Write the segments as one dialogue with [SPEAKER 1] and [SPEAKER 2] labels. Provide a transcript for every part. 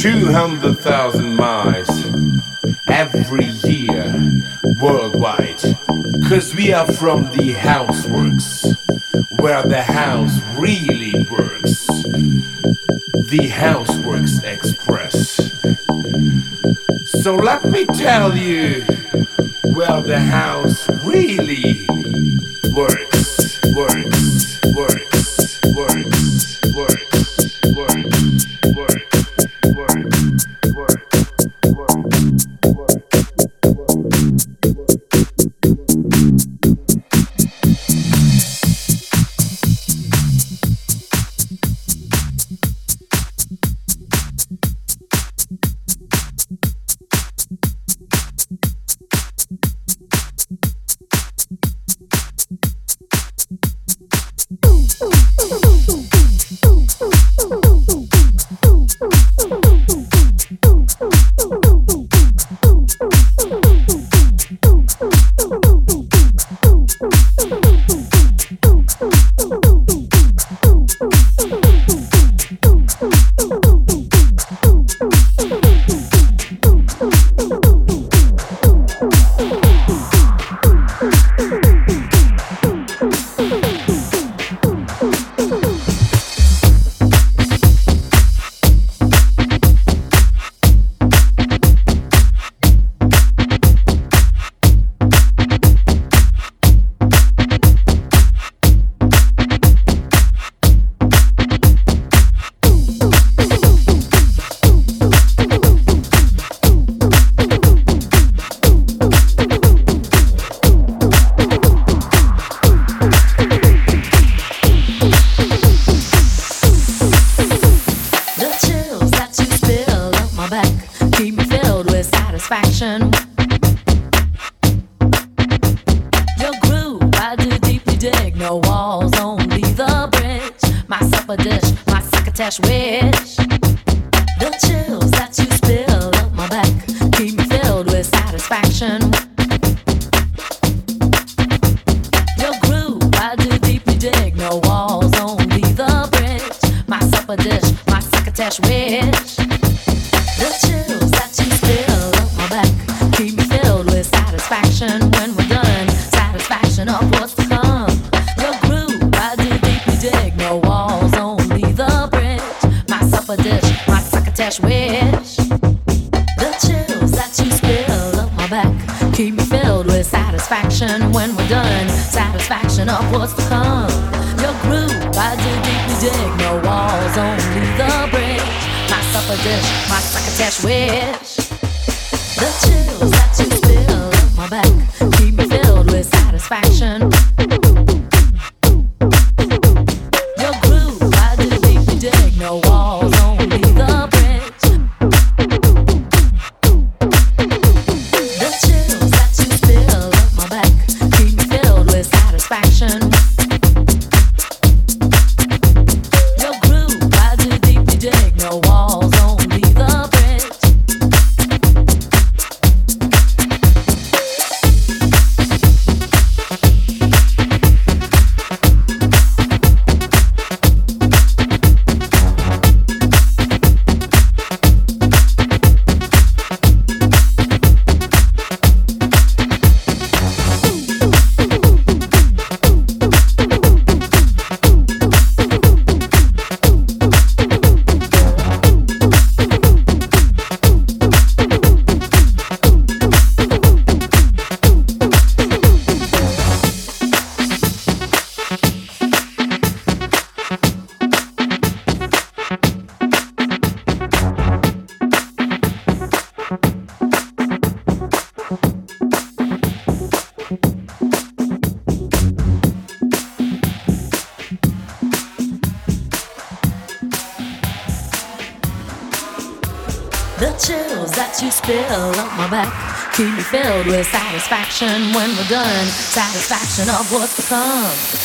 [SPEAKER 1] 200,000 miles every year worldwide. Cause we are from the houseworks, where the house really works. The Houseworks Express. So let me tell you where the house really works, works, works.
[SPEAKER 2] satisfaction when we're done, satisfaction of what's to come.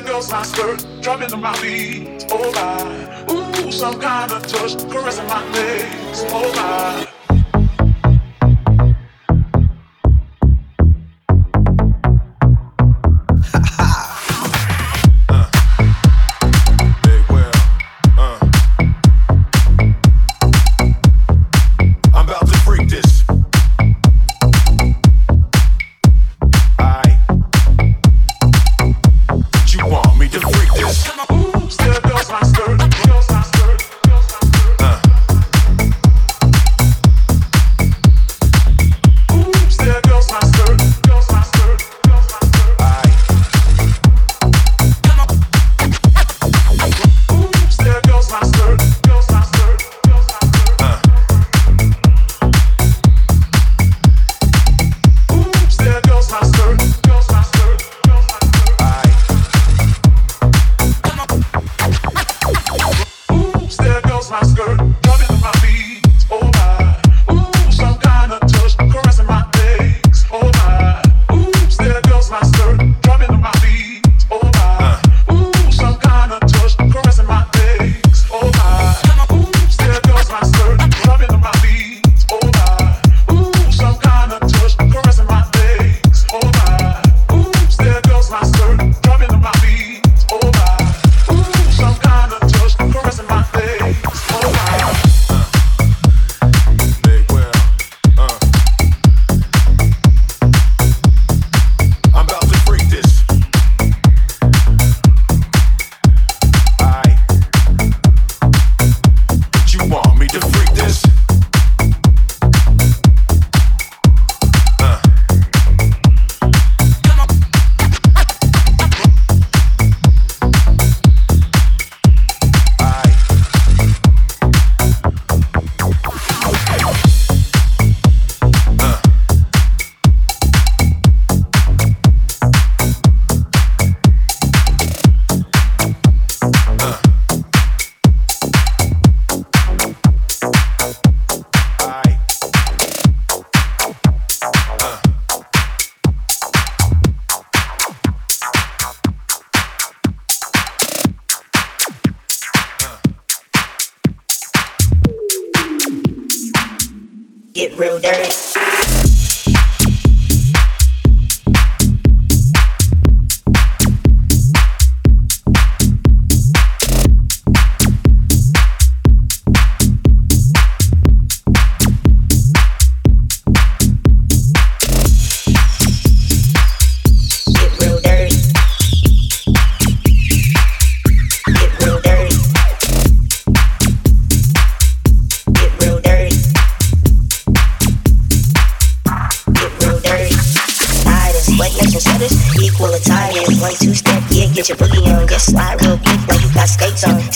[SPEAKER 3] There goes my skirt, drumming on my feet. Oh my. Ooh, some kind of touch caressing my legs. Oh my.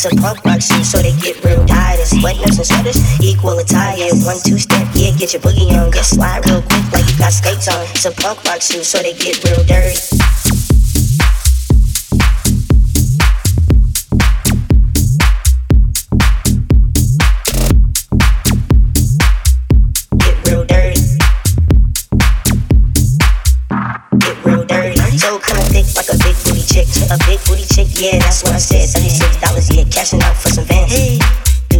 [SPEAKER 3] So rock rocks
[SPEAKER 4] so they get real tired and sweaters and sweaters. Equal attire one two step yeah Get I said. Seventy-six dollars, yeah, cashing out for some vans. Hey.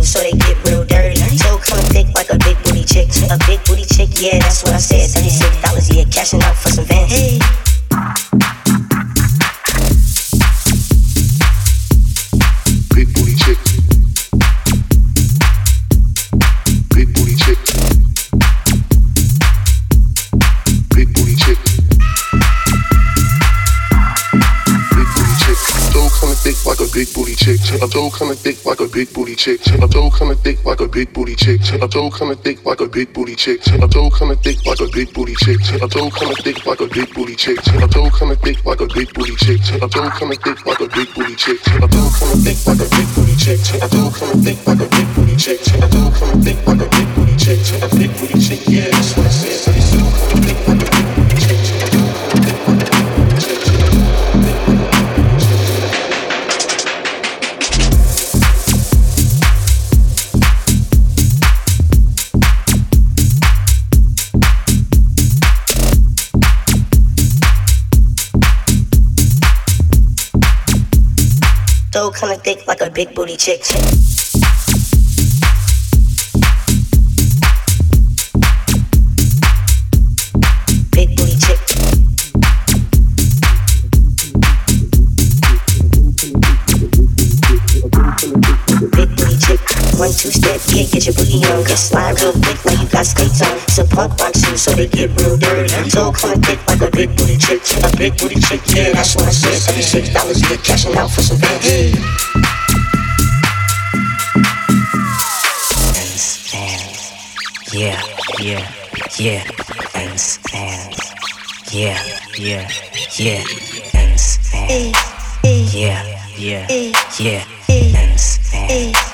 [SPEAKER 4] So they get real dirty. So kinda thick like a big booty chick. A big booty chick, yeah, that's what I said. Seventy-six dollars, yeah, cashing out for some vans. Hey.
[SPEAKER 5] A toe kinda thick like a big booty chick. A toe kinda thick like a big booty chick. A toe kinda thick like a big booty chick. A toe kinda thick like a big booty chick. A toe kinda thick like a big booty chick. A toe kinda thick like a big booty chick. A toe kinda thick like a big booty chick. A toe kinda thick like a big booty chick. A toe kinda thick like a big booty chick. A toe kinda thick like a big booty chick. A big booty chick, yeah, that's what I said. Though kinda thick like a big booty chick.
[SPEAKER 6] chick. one two step, can't get your booty on. Cause slide real quick like you got skates on. It's punk rock scene, so they get real dirty. So come thick like a big booty chick, a big booty chick, yeah, that's what I said. Thirty six dollars, get cashing out for some bands. Hey.
[SPEAKER 7] Yeah, yeah, yeah, and stand. Yeah, yeah, yeah, and stand. Yeah, yeah, yeah, and stand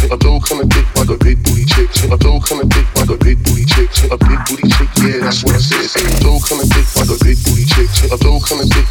[SPEAKER 4] chick, a dough kinda dick like a big booty chick. A dough kinda dick like a big booty chick. A big booty chick, yeah, that's what I said. A dough kinda dick like a big booty chick. A dough kinda thick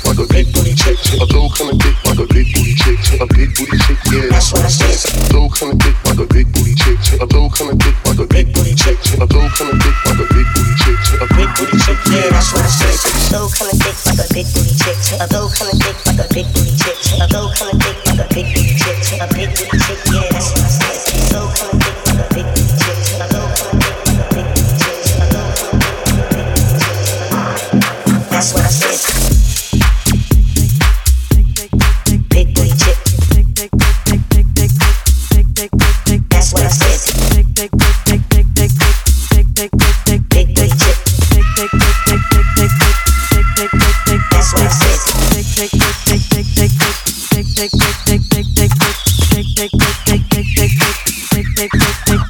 [SPEAKER 8] take, take, take.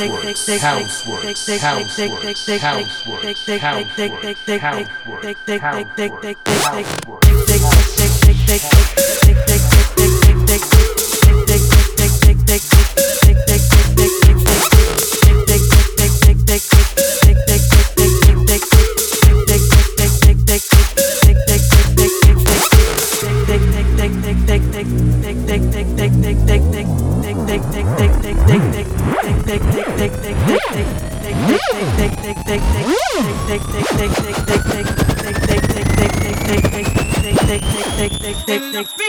[SPEAKER 9] housework, housework, housework, housework, housework. Housework. Housework. Housework.
[SPEAKER 10] Y'all niggas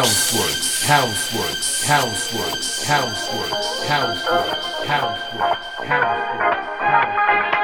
[SPEAKER 11] Houseworks, houseworks, houseworks, houseworks, houseworks, houseworks, houseworks, houseworks.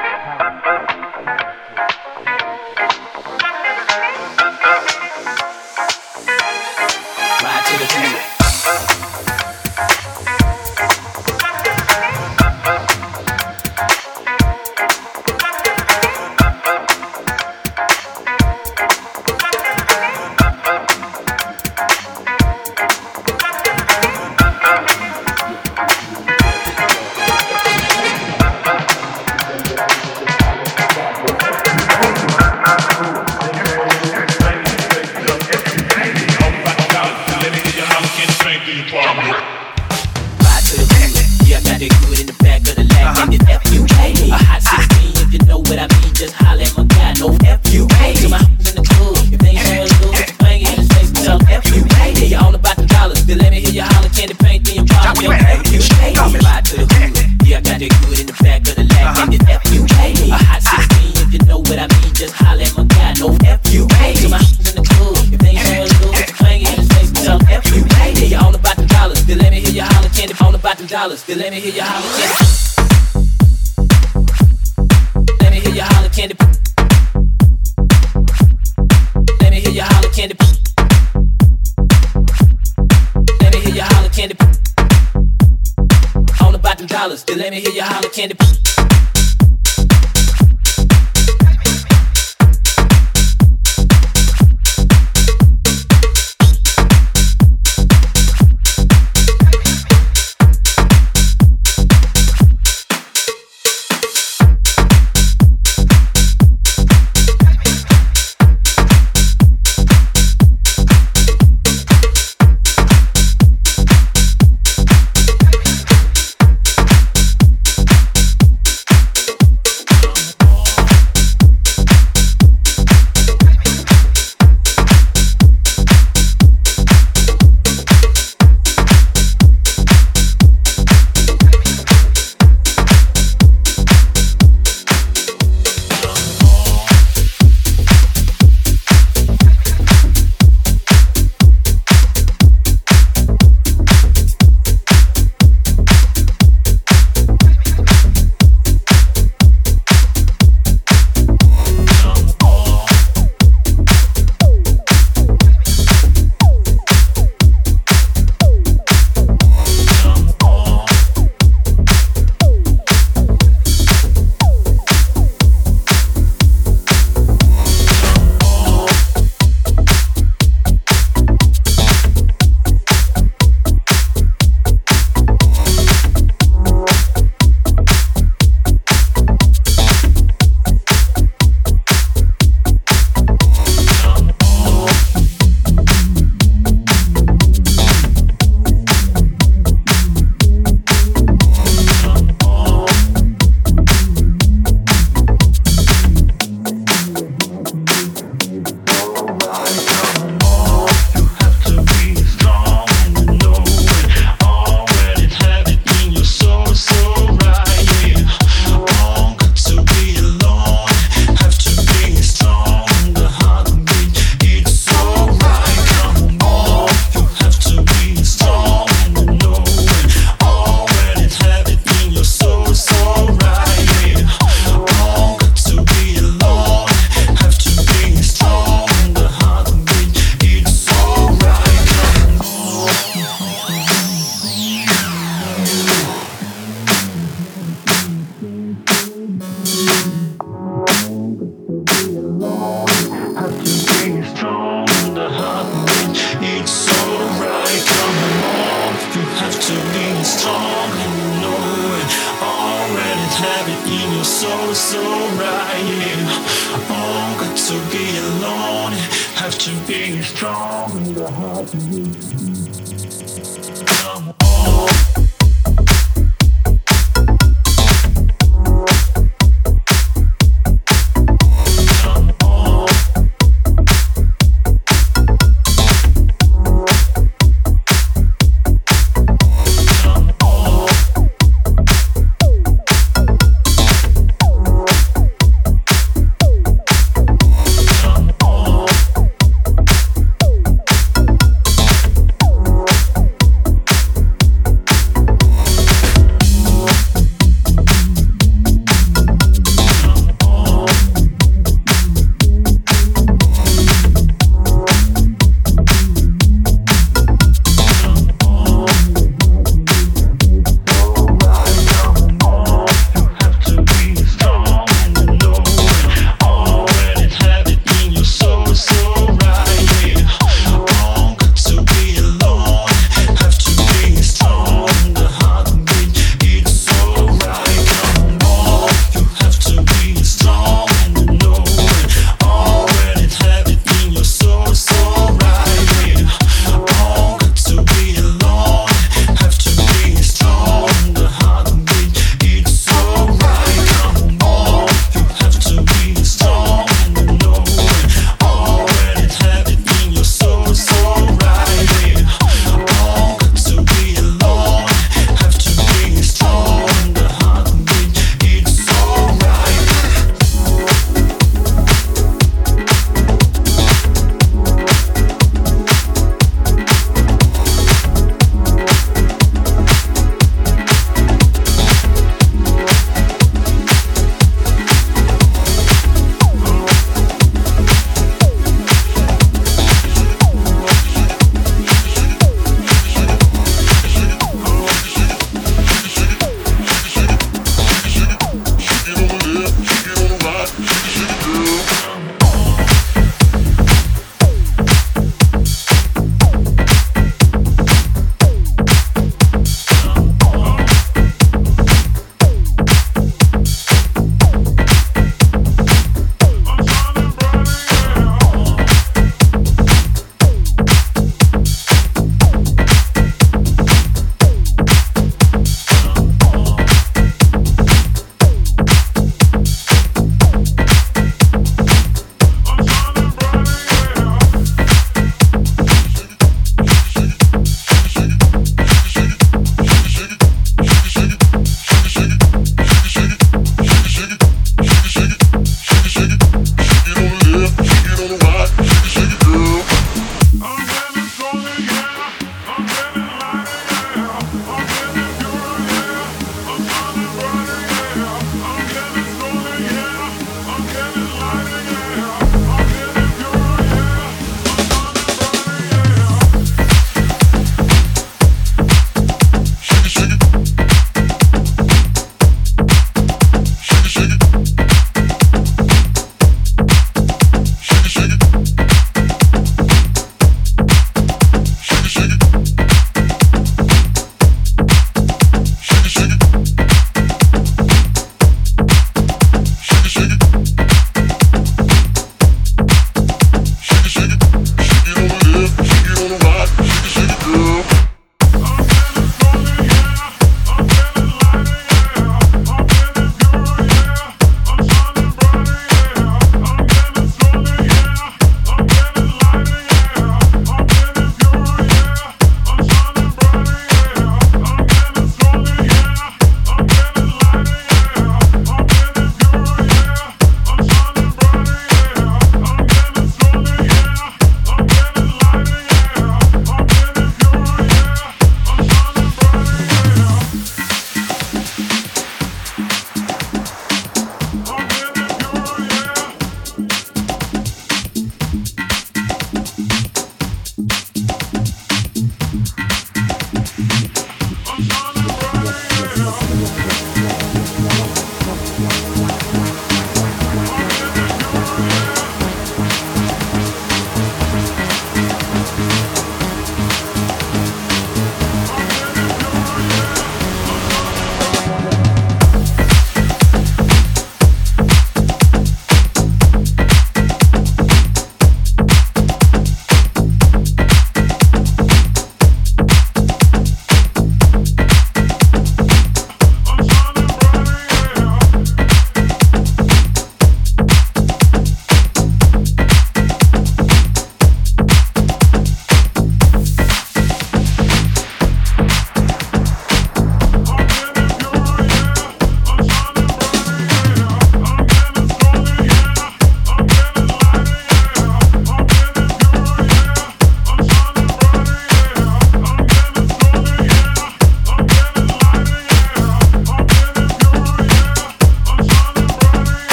[SPEAKER 12] dollars. Let me hear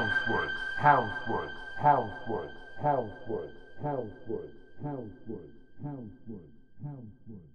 [SPEAKER 9] Housework. Housework. Housework. Housework. Housework. Housework. Housework. Housework.